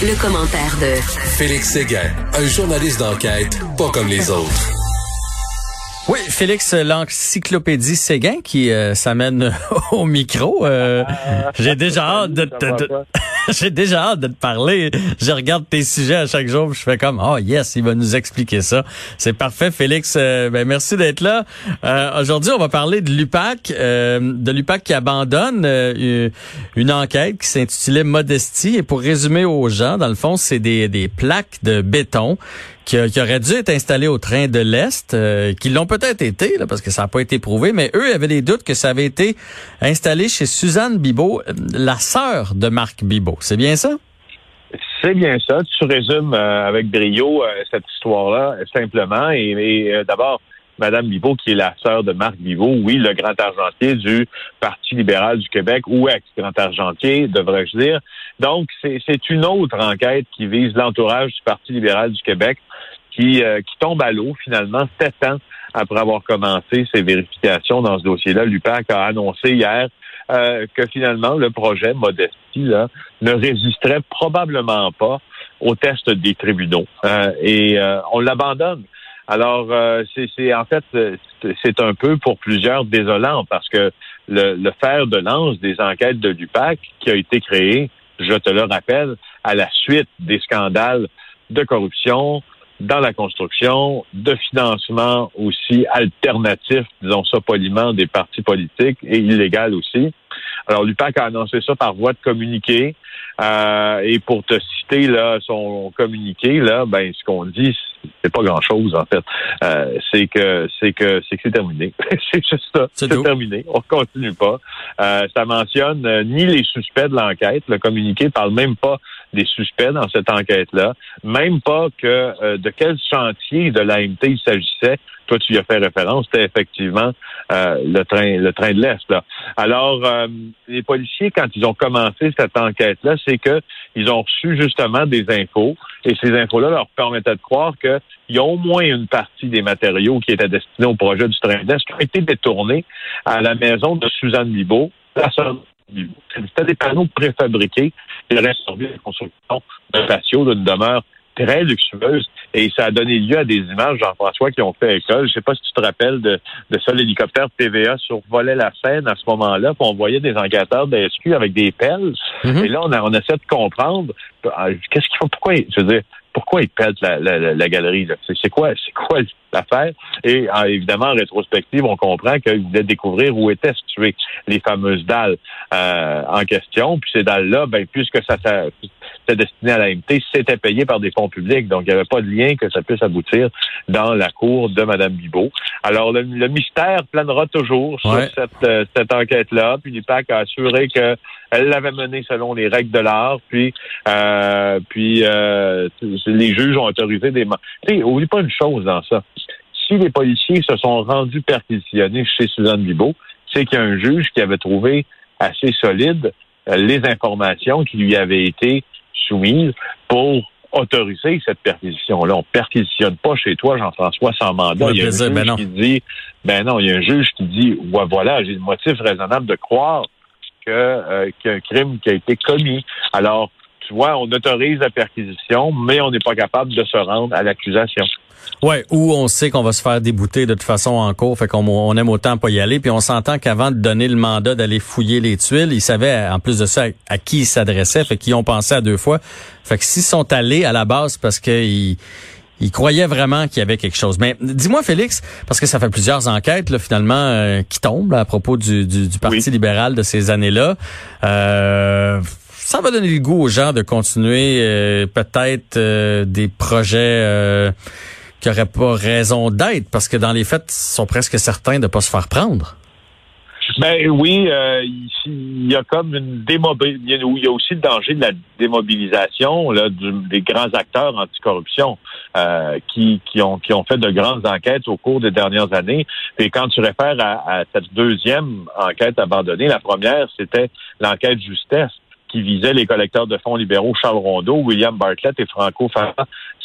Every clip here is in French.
Le, commentaire de Félix Séguin, un journaliste d'enquête pas comme les autres. Oui, Félix, l'encyclopédie Séguin qui euh, s'amène au micro. Euh, j'ai déjà hâte de, te j'ai déjà hâte de te parler. Je regarde tes sujets à chaque jour, je fais comme oh yes, il va nous expliquer ça. C'est parfait, Félix. Euh, ben merci d'être là. Aujourd'hui, on va parler de l'UPAC, de l'UPAC qui abandonne une enquête qui s'intitulait Modestie. Et pour résumer aux gens, dans le fond, c'est des, des plaques de béton qui, auraient dû être installés au train de l'Est, euh, qui l'ont peut-être été, là, parce que ça n'a pas été prouvé, mais eux avaient des doutes que ça avait été installé chez Suzanne Bibot, euh, la sœur de Marc Bibot. C'est bien ça? C'est bien ça. Tu résumes euh, avec brio cette histoire-là simplement. Et, d'abord, Madame Bibot, qui est la sœur de Marc Bibot, oui, le grand argentier du Parti libéral du Québec, ou ex-grand argentier, devrais-je dire. Donc, c'est une autre enquête qui vise l'entourage du Parti libéral du Québec qui, euh, qui tombe à l'eau finalement sept ans après avoir commencé ses vérifications dans ce dossier-là. L'UPAC a annoncé hier euh, que finalement le projet Modestie là, ne résisterait probablement pas au test des tribunaux euh, et on l'abandonne. Alors c'est en fait c'est un peu pour plusieurs désolant parce que le, le fer de lance des enquêtes de l'UPAC qui a été créé, je te le rappelle, à la suite des scandales de corruption, dans la construction, de financement aussi alternatif, disons ça poliment, des partis politiques et illégal aussi. Alors, l'UPAC a annoncé ça par voie de communiqué. Euh, et pour te citer là son communiqué, là, ben ce qu'on dit, c'est pas grand chose en fait. Euh, c'est que c'est que c'est que c'est terminé. c'est juste ça. C'est terminé. On continue pas. Euh, ça mentionne euh, ni les suspects de l'enquête. Le communiqué parle même pas des suspects dans cette enquête-là, même pas que euh, de quel chantier de l'AMT il s'agissait. Toi, tu y as fait référence, c'était effectivement euh, le train, le train de l'Est. Alors, euh, les policiers, quand ils ont commencé cette enquête-là, c'est que ils ont reçu justement des infos, et ces infos-là leur permettaient de croire qu'il y a au moins une partie des matériaux qui étaient destinés au projet du train d'Est qui ont été détournés à la maison de Suzanne Libault, la c'était des panneaux préfabriqués qui auraient servi à la construction d'un patio d'une demeure très luxueuse. Et ça a donné lieu à des images, Jean-François, qui ont fait école. Je sais pas si tu te rappelles de, de ça, l'hélicoptère TVA survolait la scène à ce moment-là, puis on voyait des enquêteurs de SQ avec des pelles. Mm-hmm. Et là, on, a, on essaie de comprendre euh, qu'est-ce qu'il faut, pourquoi, je veux dire, pourquoi ils pètent la, la, galerie? C'est quoi, c'est quoi l'affaire? Et évidemment, en rétrospective, on comprend qu'ils voulaient découvrir où étaient situées les fameuses dalles euh, en question. Puis ces dalles-là, ben, puisque ça, c'était destiné à l'AMT, c'était payé par des fonds publics. Donc, il n'y avait pas de lien que ça puisse aboutir dans la cour de Mme Bibot. Alors, le, mystère planera toujours sur cette, euh, cette enquête-là. Puis l'IPAC a assuré que elle l'avait menée selon les règles de l'art. Puis, euh, puis euh, les juges ont autorisé des... Tu sais, oublie pas une chose dans ça. Si les policiers se sont rendus perquisitionnés chez Suzanne Bibot, c'est qu'il y a un juge qui avait trouvé assez solide euh, les informations qui lui avaient été soumises pour autoriser cette perquisition-là. On perquisitionne pas chez toi, Jean-François, sans mandat. il y a un juge ben qui dit, ben non, il y a un juge qui dit, voilà, j'ai le motif raisonnable de croire euh, qu'il y a un crime qui a été commis. Alors, tu vois, on autorise la perquisition, mais on n'est pas capable de se rendre à l'accusation. Ouais, ou on sait qu'on va se faire débouter de toute façon en cours, fait qu'on on aime autant pas y aller. Puis on s'entend qu'avant de donner le mandat d'aller fouiller les tuiles, ils savaient en plus de ça à, qui ils s'adressaient, fait qu'ils ont pensé à deux fois. Fait que s'ils sont allés à la base parce qu'ils il croyait vraiment qu'il y avait quelque chose. Mais dis-moi, Félix, parce que ça fait plusieurs enquêtes là, finalement euh, qui tombent à propos du, du, Parti libéral de ces années-là. Euh, ça va donner le goût aux gens de continuer euh, peut-être des projets qui n'auraient pas raison d'être, parce que dans les faits, ils sont presque certains de pas se faire prendre. Ben oui, euh, il y a comme une démobilisation, il y a aussi le danger de la démobilisation là, des grands acteurs anticorruption euh, qui, qui, ont, qui ont fait de grandes enquêtes au cours des dernières années. Et quand tu réfères à, cette deuxième enquête abandonnée, la première, c'était l'enquête Justesse qui visait les collecteurs de fonds libéraux Charles Rondeau, William Bartlett et Franco Farah.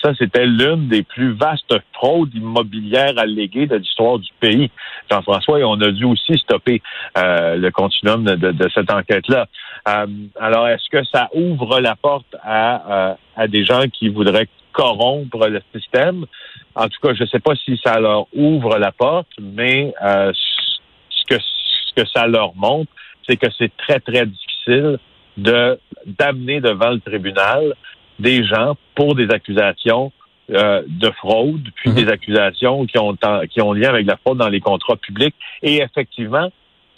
Ça, c'était l'une des plus vastes fraudes immobilières alléguées de l'histoire du pays. Jean-François, et on a dû aussi stopper euh, le continuum de, cette enquête-là. Euh, alors, est-ce que ça ouvre la porte à, à des gens qui voudraient corrompre le système? En tout cas, je ne sais pas si ça leur ouvre la porte, mais ce que ce que ça leur montre, c'est que c'est très très difficile de d'amener devant le tribunal des gens pour des accusations euh, de fraude, puis mhm. des accusations qui ont qui ont lien avec la fraude dans les contrats publics. Et effectivement,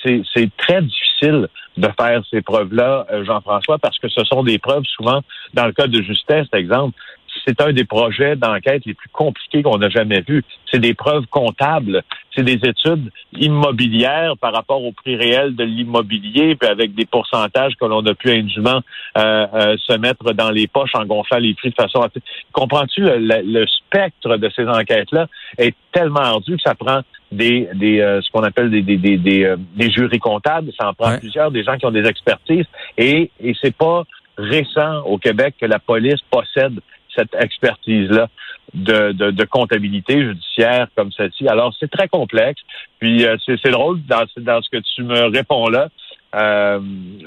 c'est très difficile de faire ces preuves-là, euh, Jean-François, parce que ce sont des preuves souvent, dans le cas de justesse, exemple, c'est un des projets d'enquête les plus compliqués qu'on a jamais vus. C'est des preuves comptables, c'est des études immobilières par rapport au prix réel de l'immobilier, puis avec des pourcentages que l'on a pu indûment euh, euh, se mettre dans les poches en gonflant les prix de façon... À... Comprends-tu, le, spectre de ces enquêtes-là est tellement ardu que ça prend des, des euh, ce qu'on appelle des, des, des, des, jurys comptables, ça en prend plusieurs, des gens qui ont des expertises, et, et c'est pas récent au Québec que la police possède cette expertise-là de, de, comptabilité judiciaire comme celle-ci. Alors, c'est très complexe. Puis, euh, c'est drôle dans, dans ce que tu me réponds là. Euh,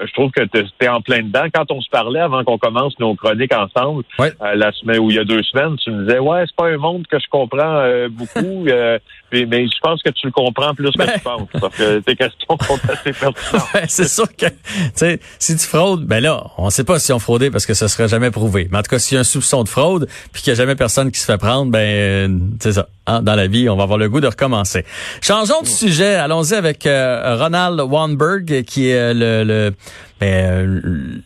je trouve que tu es en plein dedans. Quand on se parlait avant qu'on commence nos chroniques ensemble, euh, la semaine ou il y a deux semaines, tu me disais ouais, c'est pas un monde que je comprends euh, beaucoup, mais, mais, je pense que tu le comprends plus que ben tu penses. Parce que tes questions sont assez pertinentes. c'est sûr que tu sais, si tu fraudes, ben là, on sait pas si on fraudait parce que ça serait jamais prouvé. Mais en tout cas, s'il y a un soupçon de fraude, puis qu'il n'y a jamais personne qui se fait prendre, ben c'est ça. Hein, dans la vie, on va avoir le goût de recommencer. Changeons de sujet. Allons-y avec Ronald Wanberg, qui est euh, le, ben, euh,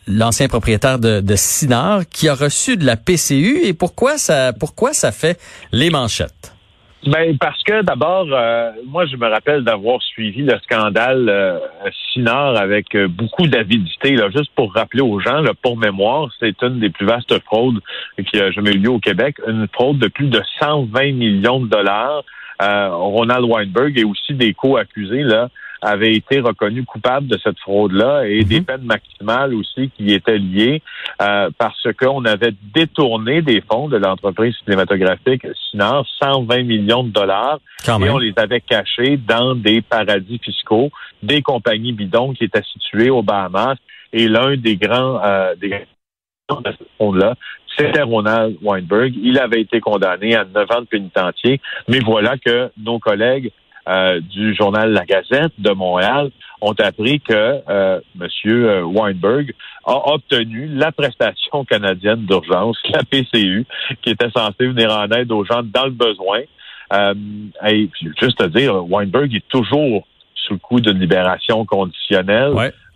l'ancien propriétaire de, de Sinar, qui a reçu de la PCU et pourquoi ça pourquoi ça fait les manchettes? Ben parce que d'abord, euh, moi je me rappelle d'avoir suivi le scandale euh, Sinar avec beaucoup d'avidité. Là, juste pour rappeler aux gens, là, pour mémoire, c'est une des plus vastes fraudes qui a jamais eu lieu au Québec, une fraude de plus de 120 millions de dollars. Ronald Weinberg et aussi des co-accusés là avait été reconnu coupable de cette fraude-là et des mhm. peines maximales aussi qui y étaient liées euh, parce qu'on avait détourné des fonds de l'entreprise cinématographique Sinar, 120 millions de dollars, et on les avait cachés dans des paradis fiscaux, des compagnies bidons qui étaient situées aux Bahamas. Et l'un des grands euh, des de ce fonds-là, c'était Ronald Weinberg. Il avait été condamné à 9 ans de pénitencier, mais voilà que nos collègues euh, du journal La Gazette de Montréal ont appris que euh, M. Euh, Weinberg a obtenu la prestation canadienne d'urgence, la PCU, qui était censée venir en aide aux gens dans le besoin. Euh, et juste à dire, Weinberg est toujours sous le coup d'une libération conditionnelle.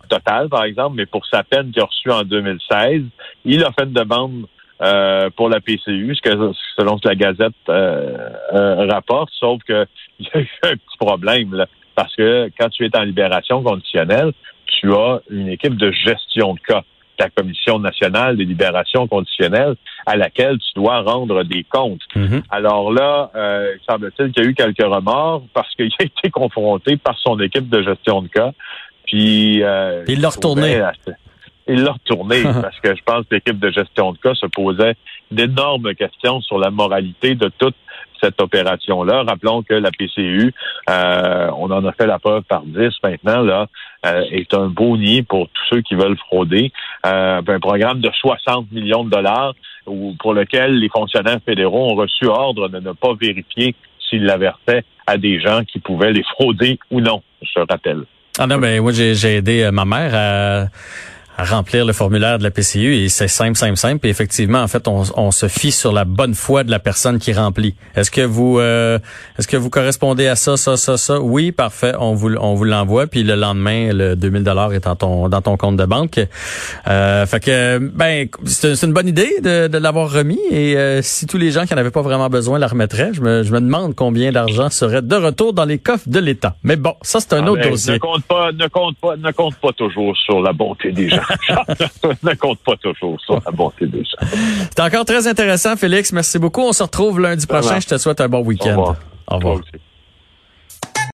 totale, par exemple, mais pour sa peine qu'il a reçue en 2016, il a fait une demande euh, pour la PCU, ce que, selon ce que la Gazette euh, euh, rapporte, sauf qu'il y a eu un petit problème, là, parce que quand tu es en libération conditionnelle, tu as une équipe de gestion de cas, la Commission nationale des libérations conditionnelles, à laquelle tu dois rendre des comptes. Mm-hmm. Alors là, euh, il semble-t-il qu'il y a eu quelques remords parce qu'il a été confronté par son équipe de gestion de cas. Puis, euh, il l'a retourné il l'a retourné parce que je pense que l'équipe de gestion de cas se posait d'énormes questions sur la moralité de toute cette opération-là. Rappelons que la PCU, euh, on en a fait la preuve par 10 maintenant, là, euh, est un beau nid pour tous ceux qui veulent frauder. Euh, un programme de 60 millions de dollars pour lequel les fonctionnaires fédéraux ont reçu ordre de ne pas vérifier s'ils l'avertaient à des gens qui pouvaient les frauder ou non, je rappelle. Ah non, ben moi j'ai aidé ma mère à à remplir le formulaire de la PCU et c'est simple, simple, simple. Et effectivement, en fait, on, on, se fie sur la bonne foi de la personne qui remplit. Est-ce que vous, euh, est-ce que vous correspondez à ça, ça, ça, ça? Oui, parfait. On vous, on vous l'envoie. Puis le lendemain, le 2000 dollars est dans ton, dans ton compte de banque. Euh, fait que, ben, c'est une bonne idée de, de l'avoir remis. Et euh, si tous les gens qui n'en avaient pas vraiment besoin la remettraient, je me, je me demande combien d'argent serait de retour dans les coffres de l'État. Mais bon, ça c'est un ah, autre ben, dossier. Ne compte pas, ne compte pas, ne compte pas toujours sur la bonté des gens. ne compte pas toujours sur la bonté des gens. C'est encore très intéressant, Félix. Merci beaucoup. On se retrouve lundi prochain. Je te souhaite un bon week-end. Au revoir. Au revoir.